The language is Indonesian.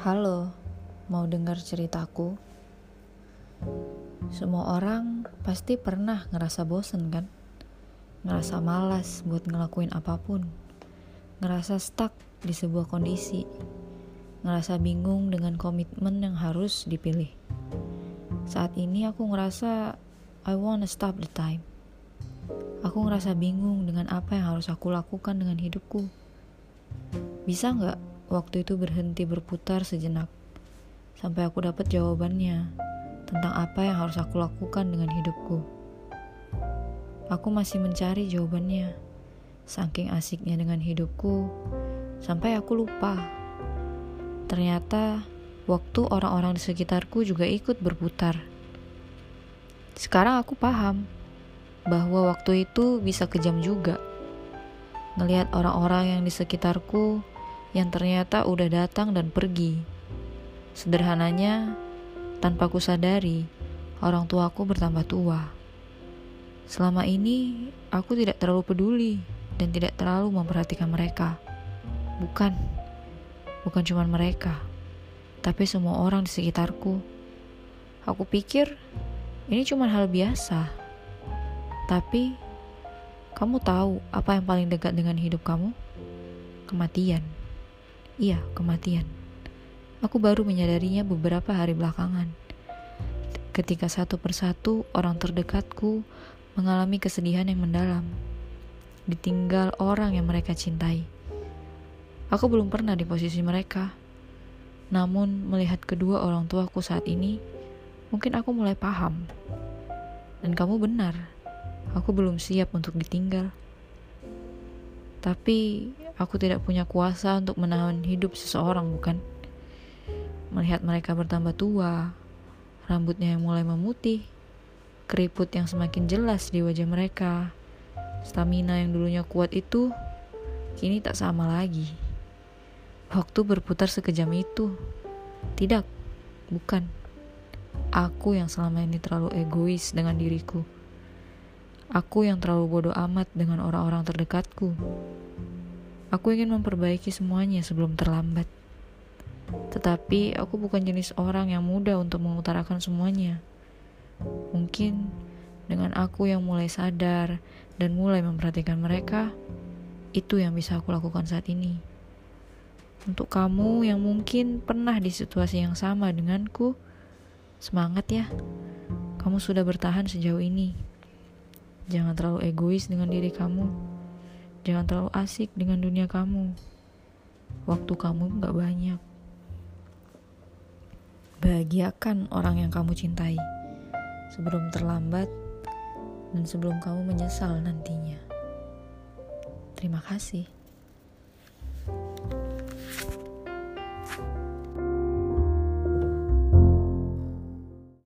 Halo, mau dengar ceritaku? Semua orang pasti pernah ngerasa bosen kan? Ngerasa malas buat ngelakuin apa pun. Ngerasa stuck di sebuah kondisi. Ngerasa bingung dengan komitmen yang harus dipilih. Saat ini aku ngerasa I wanna stop the time. Aku ngerasa bingung dengan apa yang harus aku lakukan dengan hidupku. Bisa nggak Waktu itu berhenti berputar sejenak, sampai aku dapat jawabannya tentang apa yang harus aku lakukan dengan hidupku. Aku masih mencari jawabannya, saking asiknya dengan hidupku, sampai aku lupa. Ternyata waktu orang-orang di sekitarku juga ikut berputar. Sekarang aku paham bahwa waktu itu bisa kejam juga. Ngelihat orang-orang yang di sekitarku yang ternyata udah datang dan pergi. Sederhananya, tanpa ku sadari, orang tuaku bertambah tua. Selama ini, aku tidak terlalu peduli dan tidak terlalu memperhatikan mereka. Bukan, bukan cuma mereka, tapi semua orang di sekitarku. Aku pikir ini cuma hal biasa. Tapi, kamu tahu apa yang paling dekat dengan hidup kamu? Kematian. Iya, kematian. Aku baru menyadarinya beberapa hari belakangan. Ketika satu persatu orang terdekatku mengalami kesedihan yang mendalam, ditinggal orang yang mereka cintai. Aku belum pernah di posisi mereka. Namun, melihat kedua orang tuaku saat ini, mungkin aku mulai paham. Dan kamu benar, aku belum siap untuk ditinggal. Tapi aku tidak punya kuasa untuk menahan hidup seseorang, bukan? Melihat mereka bertambah tua, rambutnya yang mulai memutih, keriput yang semakin jelas di wajah mereka, stamina yang dulunya kuat itu kini tak sama lagi. Waktu berputar sekejam itu. Tidak, bukan. Aku yang selama ini terlalu egois dengan diriku. Aku yang terlalu bodoh amat dengan orang-orang terdekatku. Aku ingin memperbaiki semuanya sebelum terlambat. Tetapi aku bukan jenis orang yang mudah untuk mengutarakan semuanya. Mungkin dengan aku yang mulai sadar dan mulai memperhatikan mereka, itu yang bisa aku lakukan saat ini. Untuk kamu yang mungkin pernah di situasi yang sama denganku, semangat ya. Kamu sudah bertahan sejauh ini. Jangan terlalu egois dengan diri kamu. Jangan terlalu asik dengan dunia kamu. Waktu kamu gak banyak. Bahagiakan orang yang kamu cintai sebelum terlambat dan sebelum kamu menyesal nantinya. Terima kasih.